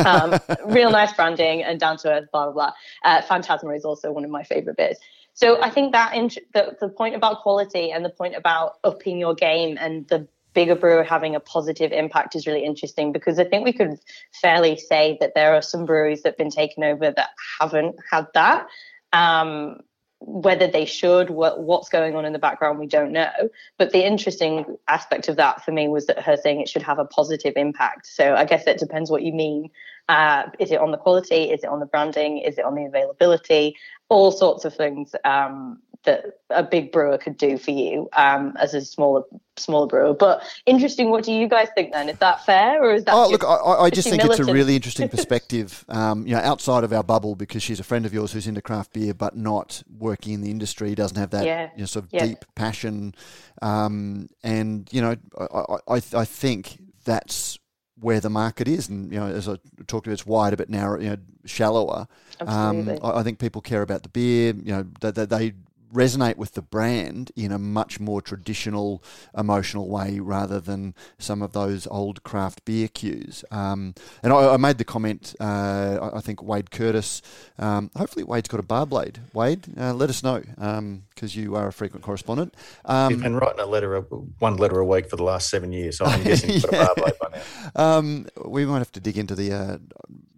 um, real nice branding and down to earth, blah blah blah. Uh, Fantasma is also one of my favorite beers. So I think that int- the, the point about quality and the point about upping your game and the bigger brewer having a positive impact is really interesting because I think we could fairly say that there are some breweries that have been taken over that haven't had that. Um, whether they should, what, what's going on in the background, we don't know. But the interesting aspect of that for me was that her saying it should have a positive impact. So I guess it depends what you mean. Uh, is it on the quality? Is it on the branding? Is it on the availability? All sorts of things. Um, that a big brewer could do for you um, as a smaller smaller brewer. But interesting. What do you guys think then? Is that fair or is that? Oh, look, I, I just think militant? it's a really interesting perspective. um, you know, outside of our bubble, because she's a friend of yours who's into craft beer, but not working in the industry, doesn't have that yeah. you know, sort of yeah. deep passion. Um, and you know, I, I, I think that's where the market is, and you know, as I talked about, it's wider but narrow, you know, shallower. Um, I, I, think people care about the beer. You know, they, they resonate with the brand in a much more traditional, emotional way rather than some of those old craft beer cues. Um, and I, I, made the comment, uh, I think Wade Curtis, um, hopefully Wade's got a bar blade. Wade, uh, let us know because um, you are a frequent correspondent. Um, been writing a letter, one letter a week for the last seven years, so I'm guessing he's got a bar blade by now. Um, we might have to dig into the uh,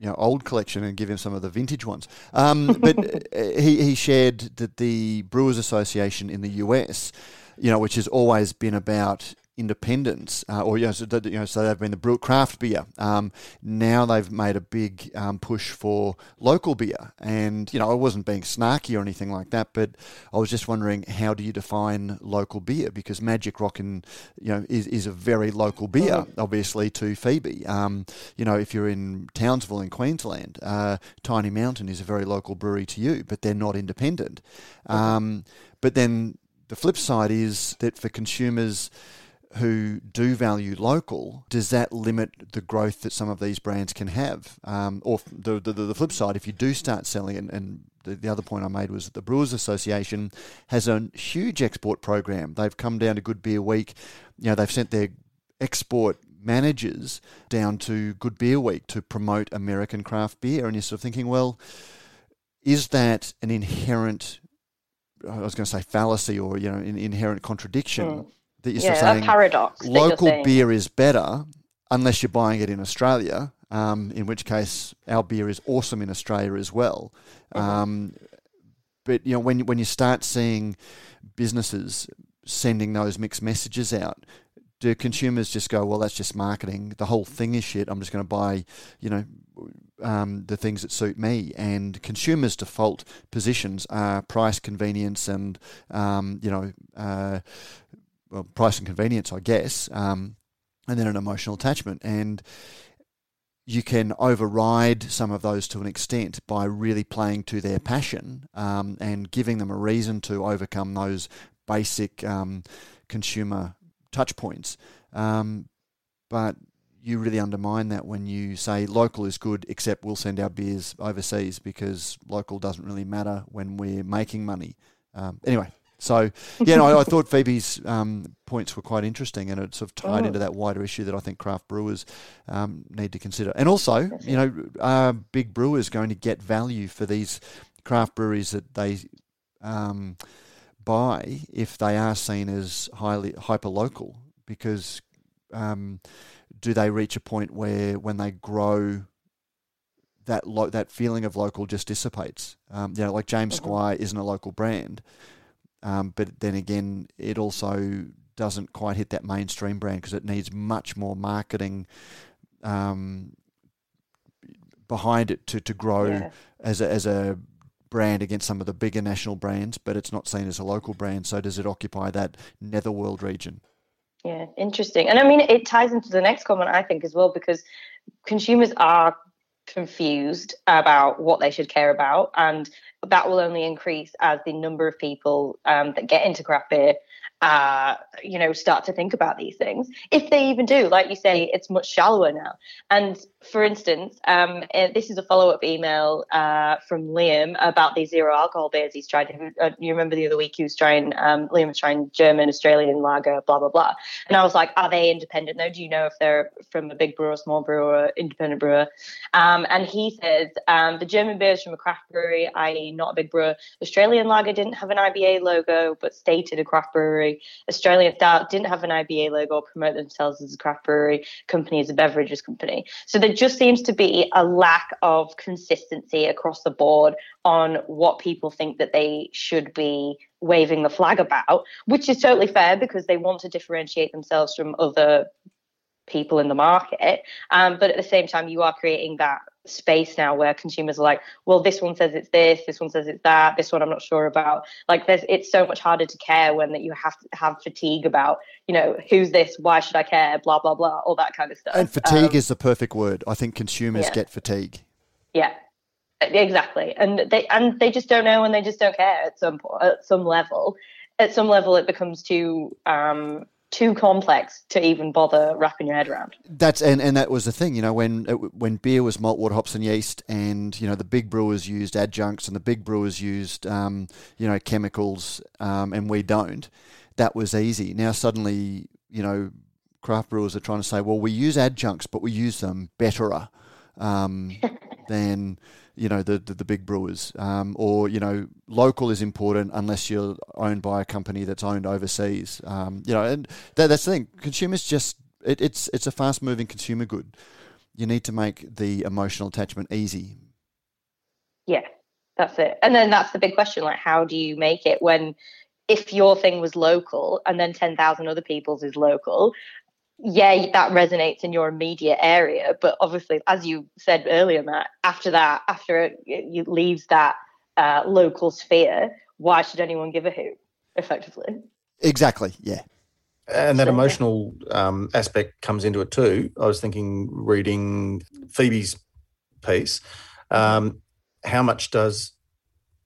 you know, old collection and give him some of the vintage ones. Um, but he, he shared that the Brewers Association in the US, you know, which has always been about independence, uh, or you know, so, you know, so they've been the brew craft beer. Um, now they've made a big um, push for local beer, and you know, I wasn't being snarky or anything like that, but I was just wondering how do you define local beer? Because Magic Rock and you know is, is a very local beer, obviously to Phoebe. Um, you know, if you're in Townsville in Queensland, uh, Tiny Mountain is a very local brewery to you, but they're not independent. Um, but then the flip side is that for consumers who do value local, does that limit the growth that some of these brands can have? Um, or the, the, the, flip side, if you do start selling, and, and the, the, other point I made was that the Brewers Association has a huge export program. They've come down to Good Beer Week. You know, they've sent their export managers down to Good Beer Week to promote American craft beer. And you're sort of thinking, well, is that an inherent I was going to say fallacy or you know an inherent contradiction mm that you're yeah, saying paradox local beer is better unless you're buying it in Australia, um, in which case our beer is awesome in Australia as well. Mm-hmm. Um, but you know when when you start seeing businesses sending those mixed messages out, do consumers just go, well, that's just marketing. The whole thing is shit. I'm just going to buy, you know, um, the things that suit me. And consumers' default positions are price, convenience, and um, you know, uh, well, price and convenience, I guess, um, and then an emotional attachment. And you can override some of those to an extent by really playing to their passion um, and giving them a reason to overcome those basic um, consumer touch points. Um, but you really undermine that when you say local is good, except we'll send our beers overseas because local doesn't really matter when we're making money. Um, anyway, so, yeah, no, I, I, thought Phoebe's um, points were quite interesting, and it sort of tied oh. into that wider issue that I think craft brewers um, need to consider. And also, you know, are big brewers going to get value for these craft breweries that they um, buy if they are seen as highly hyper local? Because um, do they reach a point where when they grow that lo- that feeling of local just dissipates. Um, you know, like James mm-hmm. Squire isn't a local brand, um, but then again, it also doesn't quite hit that mainstream brand because it needs much more marketing um, behind it to to grow Yeah. as a as a brand against some of the bigger national brands, but it's not seen as a local brand. So does it occupy that netherworld region? Yeah, interesting. And I mean, it ties into the next comment, I think, as well, because consumers are confused about what they should care about. And that will only increase as the number of people um, that get into craft beer. Uh, you know, start to think about these things. If they even do, like you say, it's much shallower now. And for instance, um, uh, this is a follow-up email uh, from Liam about these zero alcohol beers he's tried. Uh, you remember the other week he was trying, um, Liam was trying German, Australian lager, blah blah blah. And I was like, are they independent? No, do you know if they're from a big brewer, small brewer, independent brewer? Um, and he says um, the German beer is from a craft brewery, i.e., not a big brewer. Australian lager didn't have an IBA logo, but stated a craft brewery. Australian Stout didn't have an IBA logo or promote themselves as a craft brewery company, as a beverages company. So there just seems to be a lack of consistency across the board on what people think that they should be waving the flag about, which is totally fair because they want to differentiate themselves from other people in the market. Um, but at the same time, you are creating that space now where consumers are like, well, this one says it's this, this one says it's that, this one I'm not sure about. Like, there's it's so much harder to care when that you have to have fatigue about, you know, who's this, why should I care, blah blah blah, all that kind of stuff. And fatigue Um, is the perfect word. I think consumers yeah. get fatigue. yeah. Exactly, and they and they just don't know, and they just don't care at some at some level. At some level, it becomes too um, too complex to even bother wrapping your head around. That's and, and that was the thing, you know, when when beer was malt, water, hops, and yeast, and you know the big brewers used adjuncts, and the big brewers used um, you know chemicals, um, and we don't. That was easy. Now suddenly, you know, craft brewers are trying to say, well, we use adjuncts, but we use them betterer um, than you know the the, the big brewers, um, or you know, local is important unless you're owned by a company that's owned overseas. Um, you know, and that, that's the thing. Consumers just it, it's it's a fast moving consumer good. You need to make the emotional attachment easy. Yeah, that's it. And then that's the big question: like, how do you make it when, if your thing was local and then ten thousand other people's is local? Yeah, that resonates in your immediate area, but obviously, as you said earlier, Matt, after that, after it, it leaves that uh, local sphere, why should anyone give a hoot? Effectively, Exactly. Yeah. And that emotional um, aspect comes into it too. I was thinking, reading Phoebe's piece, um, how much does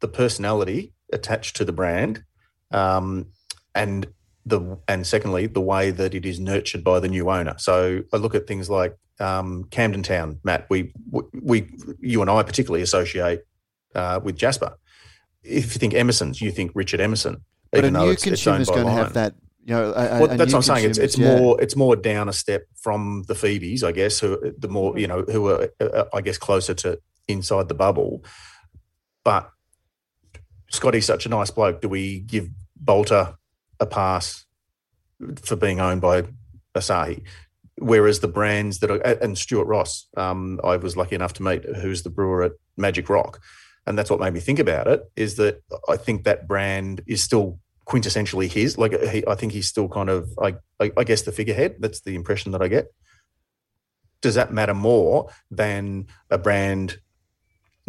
the personality attach to the brand, um, and the and secondly, the way that it is nurtured by the new owner. So I look at things like um, Camden Town, Matt. We we you and I particularly associate uh, with Jasper. If you think Emerson's, you think Richard Emerson. But even a new consumer's by going to have that. You know, a, Well, a that's what I'm saying. It's it's yeah. more it's more down a step from the Phoebes, I guess. Who the more you know, who are uh, I guess closer to inside the bubble. But Scotty's such a nice bloke. Do we give Balter a pass for being owned by Asahi? Whereas the brands that are and Stuart Ross, um, I was lucky enough to meet, who's the brewer at Magic Rock, and that's what made me think about it. Is that I think that brand is still quintessentially his. Like he, I think he's still kind of, I, I, I guess, the figurehead. That's the impression that I get. Does that matter more than a brand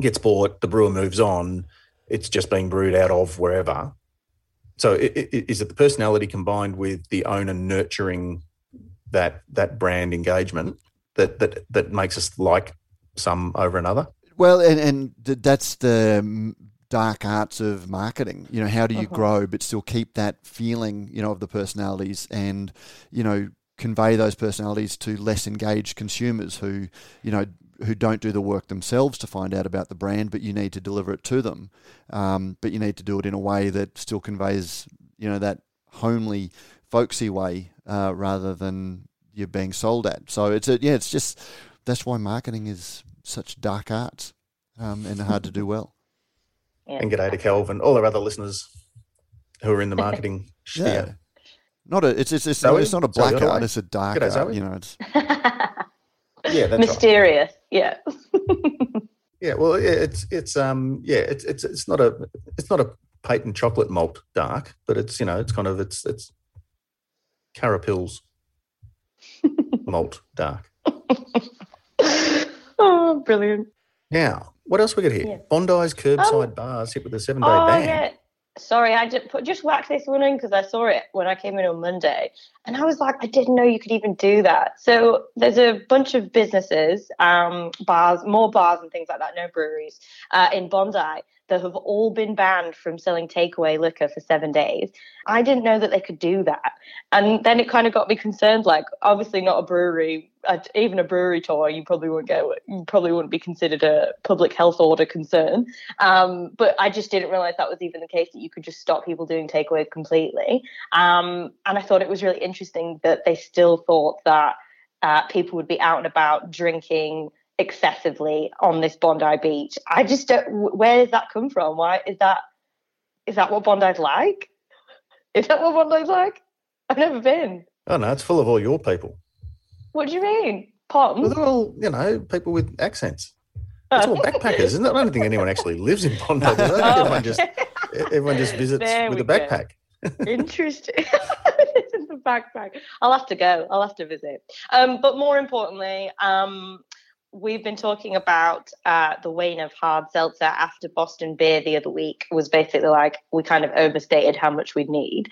gets bought, the brewer moves on, it's just being brewed out of wherever? So i- i- is it the personality combined with the owner nurturing that that brand engagement that that that makes us like some over another? Well, and and that's the mm, dark arts of marketing. You know, how do you Mhm. grow but still keep that feeling, you know, of the personalities and, you know, convey those personalities to less engaged consumers who, you know, who don't do the work themselves to find out about the brand, but you need to deliver it to them. Um, but you need to do it in a way that still conveys, you know, that homely, folksy way uh, rather than you're being sold at. So it's a, yeah, it's just that's why marketing is such dark arts um, and hard to do well. Yeah. And g'day to Kelvin, all our other listeners who are in the marketing sphere. Yeah. Not a it's it's it's, Zoe? it's not a black Ottaway? art, it's a dark G'day, art. You know, it's Yeah, that's right. Mysterious, yeah. Yeah, well, it's it's um yeah, it's it's it's not a it's not a patent chocolate malt dark, but it's you know it's kind of it's it's Carapils malt dark. oh, brilliant. Now, what else we got here? Yeah. Bondi's curbside Um, bars hit with a seven day Oh ban. yeah. Sorry, I just put just whacked this one in because I saw it when I came in on Monday, and I was like, I didn't know you could even do that. So there's a bunch of businesses, um, bars, more bars and things like that, no breweries, uh, in Bondi that have all been banned from selling takeaway liquor for seven days. I didn't know that they could do that, and then it kind of got me concerned. Like, obviously, not a brewery, uh, even a brewery tour, you probably wouldn't get, you probably wouldn't be considered a public health order concern. Um, but I just didn't realize that was even the case that you could just stop people doing takeaway completely. Um, and I thought it was really interesting that they still thought that uh, people would be out and about drinking excessively on this Bondi beach. I just don't, where does that come from? Why is that? Is that what Bondi's like? Is that what Bondi's like? I've never been. Oh no, it's full of all your people. What do you mean? Well, they're all, you know, people with accents. It's all backpackers, isn't it? I don't think anyone actually lives in Bondi. does it? I think Oh, everyone just everyone just visits There with a backpack. Interesting. it's in the backpack. I'll have to go. I'll have to visit. Um, but more importantly, um, we've been talking about uh, the wane of hard seltzer after Boston Beer the other week was basically like we kind of overstated how much we'd need.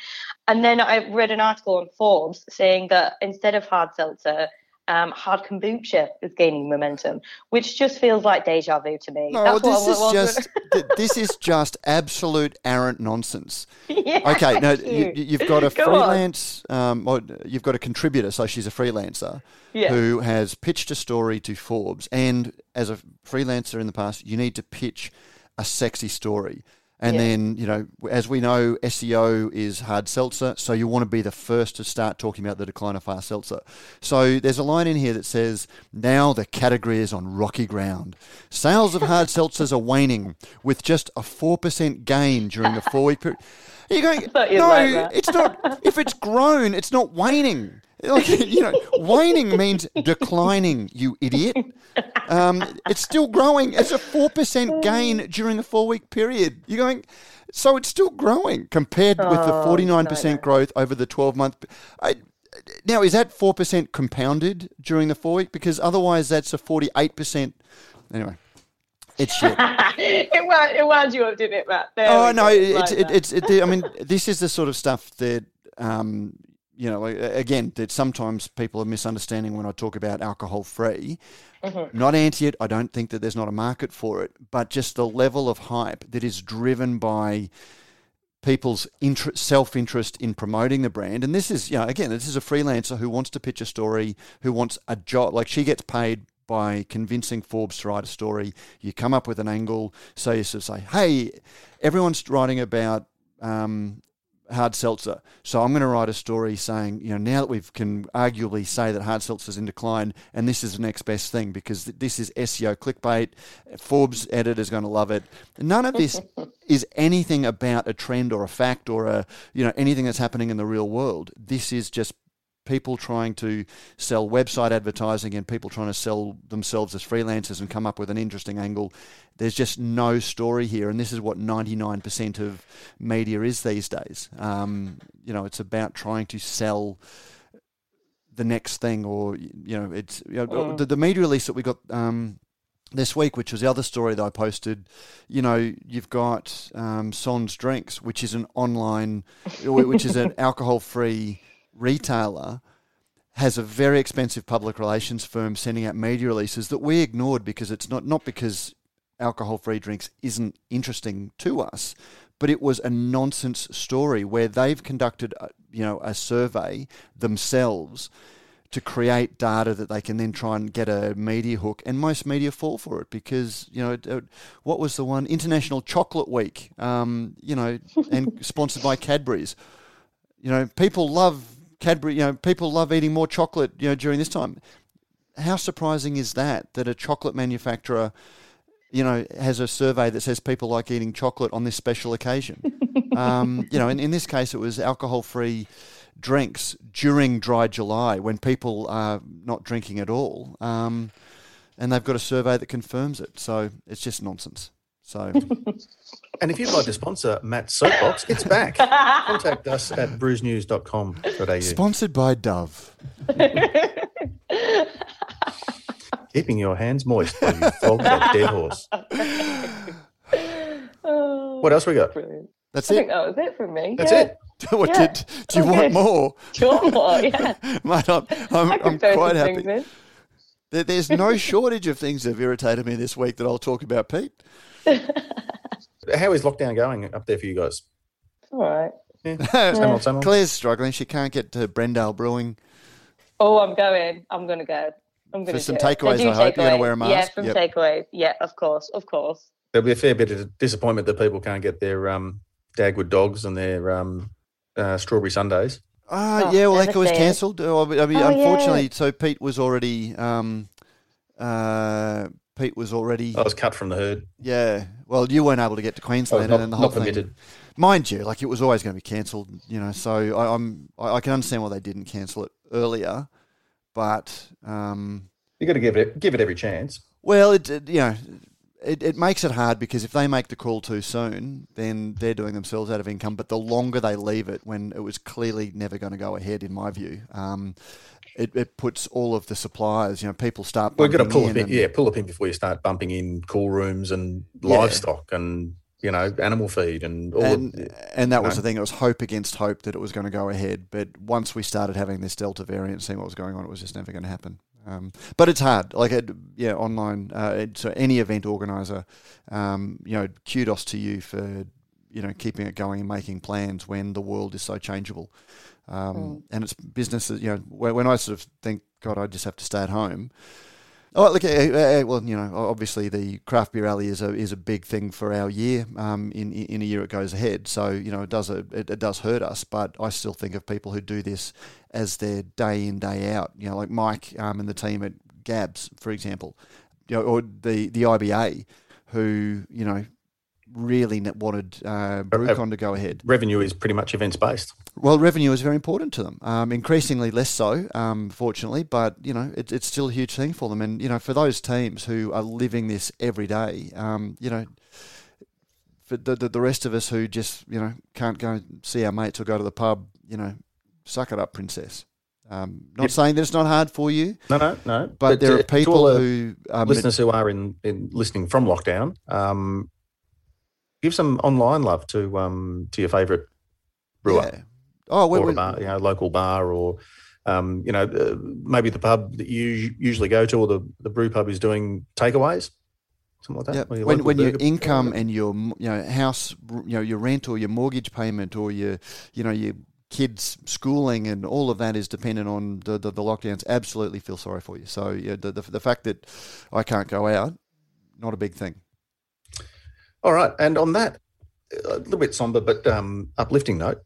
And then I read an article on Forbes saying that instead of hard seltzer, um, hard kombucha is gaining momentum, which just feels like deja vu to me. No, this is just th- this is just absolute arrant nonsense. yeah, Okay, no, thank you, you've got a Go freelance, um, you've got a contributor, so she's a freelancer Yeah. who has pitched a story to Forbes. And as a freelancer in the past, you need to pitch a sexy story. And Yeah. then, you know, as we know, SEO is hard seltzer, so you want to be the first to start talking about the decline of hard seltzer. So there's a line in here that says, Now the category is on rocky ground. Sales of hard seltzers are waning, with just a 4% gain during the four week period. Are you going, no, like it's not. If it's grown, it's not waning. Like, you know, waning means declining, you idiot. Um, it's still growing. It's a 4% gain during a four week period. You're going, so it's still growing compared with the Oh, 49% nightmare. growth over the 12 month. I, now, is that 4% compounded during the four week? Because otherwise, that's a 48%. Anyway, it's shit. it, wound, it wound you up, didn't it, Matt? There Oh no, it's Like it, it's it, I mean, this is the sort of stuff that um, you know, again, that sometimes people are misunderstanding when I talk about alcohol free. Mm-hmm. Not anti it. I don't think that there's not a market for it, but just the level of hype that is driven by people's inter- self-interest in promoting the brand and this is you know again this is a freelancer who wants to pitch a story who wants a job like she gets paid by convincing Forbes to write a story you come up with an angle so you sort of say hey everyone's writing about um, hard seltzer. So I'm going to write a story saying you know now that we can arguably say that hard seltzer's in decline and this is the next best thing because this is SEO clickbait. Forbes editor's going to love it. None of this is anything about a trend or a fact or a you know anything that's happening in the real world. This is just people trying to sell website advertising and people trying to sell themselves as freelancers and come up with an interesting angle. There's just no story here, and this is what 99% of media is these days. Um, you know, it's about trying to sell the next thing, or you know, it's you know, Mm. the, the media release that we got. Um, this week, which was the other story that I posted, you know, you've got um, Sans Drinks, which is an online, which is an alcohol-free retailer, has a very expensive public relations firm sending out media releases that we ignored because it's not not because alcohol-free drinks isn't interesting to us, but it was a nonsense story where they've conducted, a, you know, a survey themselves to create data that they can then try and get a media hook, and most media fall for it because you know what was the one International Chocolate Week, um, you know, and sponsored by Cadbury's. You know, people love Cadbury. You know, people love eating more chocolate. You know, during this time. How surprising is that? That a chocolate manufacturer, you know, has a survey that says people like eating chocolate on this special occasion. um, you know, in, in this case, it was alcohol-free drinks during dry July when people are not drinking at all. Um, and they've got a survey that confirms it. So it's just nonsense. So And if you'd like to sponsor Matt's soapbox, it's back. Contact us at brewsnews.com.au. sponsored by Dove. keeping your hands moist while you flog that dead horse. Oh, What else we got? Brilliant. That's I think it. that was it from me. That's yeah. it. what Yeah. did, do you Oh, want more? Do you want more? Yeah. Mate, I'm, I'm, I I'm quite happy. There, there's no shortage of things that have irritated me this week that I'll talk about, Pete. How is lockdown going up there for you guys? All right. Same old, same old. Claire's struggling. She can't get to Brendale Brewing. Oh, I'm going. I'm going to go. I'm going For to some do it. takeaways, They do I hope you're gonna wear a mask. Yeah, mask. from Yep. takeaways. Yeah, of course, of course. There'll be a fair bit of disappointment that people can't get their um, Dagwood dogs and their um, uh, strawberry sundays. Ah, Oh, yeah, well, that was cancelled. Oh, I mean, I mean, Oh, yeah. unfortunately, so Pete was already. Um, uh, Pete was already. I was cut from the herd. Yeah. Well, you weren't able to get to Queensland, not, and the whole not thing. permitted. Mind you, like it was always going to be cancelled. You know, so I, I'm I, I can understand why they didn't cancel it earlier, but um, You got to give it give it every chance. Well, it, it you know, it, it makes it hard because if they make the call too soon, then they're doing themselves out of income. But the longer they leave it, when it was clearly never going to go ahead, in my view, um, it, it puts all of the suppliers, you know, people start. We've got to pull a in pin, and- yeah, pull a pin before you start bumping in cool rooms and Yeah. livestock and you know animal feed and all. And, of, and that was know. the thing. It was hope against hope that it was going to go ahead. But once we started having this Delta variant, seeing what was going on, it was just never going to happen. Um, but it's hard. Like, it, yeah, online. Uh, it, so any event organizer, um, you know, kudos to you for you know keeping it going and making plans when the world is so changeable. Um, Mm. And it's businesses. You know, when, when I sort of think, God, I just have to stay at home. Oh, look. Uh, uh, well, you know, obviously the craft beer rally is a is a big thing for our year. Um, in in a year it goes ahead, so you know it does a, it, it does hurt us. But I still think of people who do this as their day in day out. You know, like Mike um, and the team at Gabs, for example, you know, or the the IBA, who you know really wanted uh, BrewCon to go ahead. revenue is pretty much events based. Well, revenue is very important to them. Um, increasingly less so, um, fortunately, but you know it, it's still a huge thing for them. And you know, for those teams who are living this every day, um, you know, for the, the the rest of us who just you know can't go see our mates or go to the pub, you know, suck it up, princess. Um, not Yep. saying that it's not hard for you, No, no, no. but, there uh, are to all people who um, listeners who are in, in listening from lockdown. Um, give some online love to um, to your favourite brewer. Yeah. Oh, we, or a bar, you know, local bar, or um, you know, uh, maybe the pub that you usually go to, or the, the brew pub is doing takeaways, something like that. Yeah. your When, when your income and your you know house you know your rent or your mortgage payment or your you know your kids schooling and all of that is dependent on the, the, the lockdowns absolutely feel sorry for you so yeah, the, the, the fact that I can't go out not a big thing All right, and on that a little bit somber but um, uplifting note.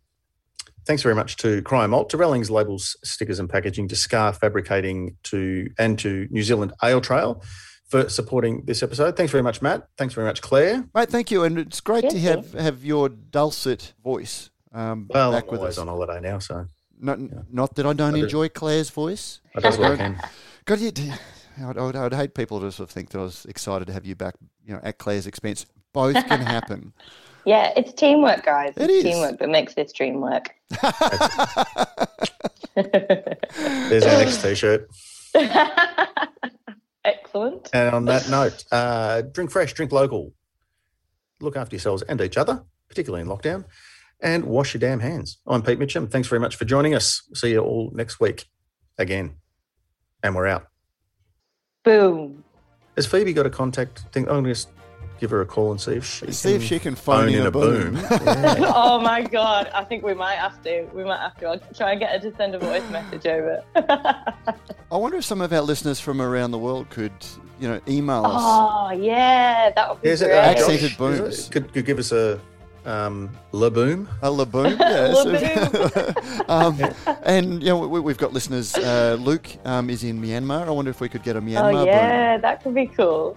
Thanks very much to Cryer Malt, to Rallings labels, stickers, and packaging, to Ska Fabricating, to and to New Zealand Ale Trail for supporting this episode. Thanks very much, Matt. Thanks very much, Claire. mate thank you and it's great to Yeah, have have your dulcet voice um, Well, back I'm with always us on holiday now, so not, not that I don't I do. enjoy Claire's voice I do what I can. God, you, I'd, I'd, I'd hate people to sort of think that I was excited to have you back, you know, at Claire's expense. Both can happen. Yeah, it's teamwork, guys. It it's is. teamwork that makes this dream work. There's our next T-shirt. Excellent. And on that note, uh, drink fresh, drink local, look after yourselves and each other, particularly in lockdown, and wash your damn hands. I'm Pete Mitchell. Thanks very much for joining us. See you all next week again. And we're out. Boom. Has Phoebe got a contact thing? I'm going to just give her a call and see if she See if can she can phone, in a boom. Yeah. oh my god! I think we might have to. We might have to. I'll try and get her to send a voice message over. I wonder if some of our listeners from around the world could, you know, email us. oh yeah, that would be Is it, great. uh, Accented Josh, booms. Could, could give us a um, la boom? A laboom, yeah. Laboom. um, and you know, we, we've got listeners. Uh, Luke um, is in Myanmar. I wonder if we could get a Myanmar Oh yeah, that could be cool.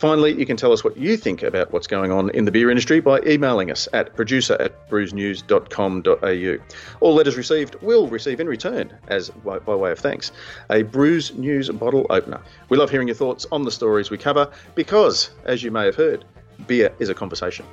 Finally, you can tell us what you think about what's going on in the beer industry by emailing us at producer at brewsnews.com.au. All letters received will receive in return, as by, by way of thanks, a Brews News bottle opener. We love hearing your thoughts on the stories we cover because, as you may have heard, beer is a conversation.